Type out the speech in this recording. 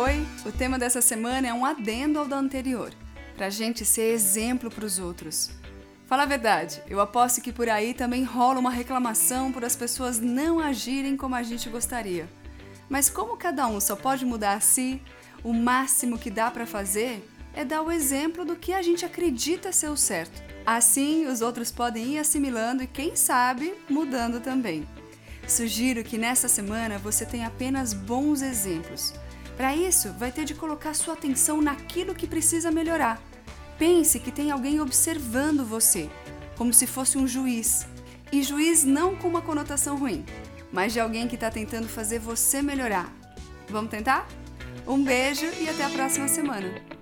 Oi, o tema dessa semana é um adendo ao da anterior, pra gente ser exemplo pros outros. Fala a verdade, eu aposto que por aí também rola uma reclamação por as pessoas não agirem como a gente gostaria. Mas como cada um só pode mudar a si, o máximo que dá para fazer é dar o exemplo do que a gente acredita ser o certo. Assim, os outros podem ir assimilando e, quem sabe, mudando também. Sugiro que nessa semana você tenha apenas bons exemplos. Para isso, vai ter de colocar sua atenção naquilo que precisa melhorar. Pense que tem alguém observando você, como se fosse um juiz. E juiz não com uma conotação ruim, mas de alguém que está tentando fazer você melhorar. Vamos tentar? Um beijo e até a próxima semana!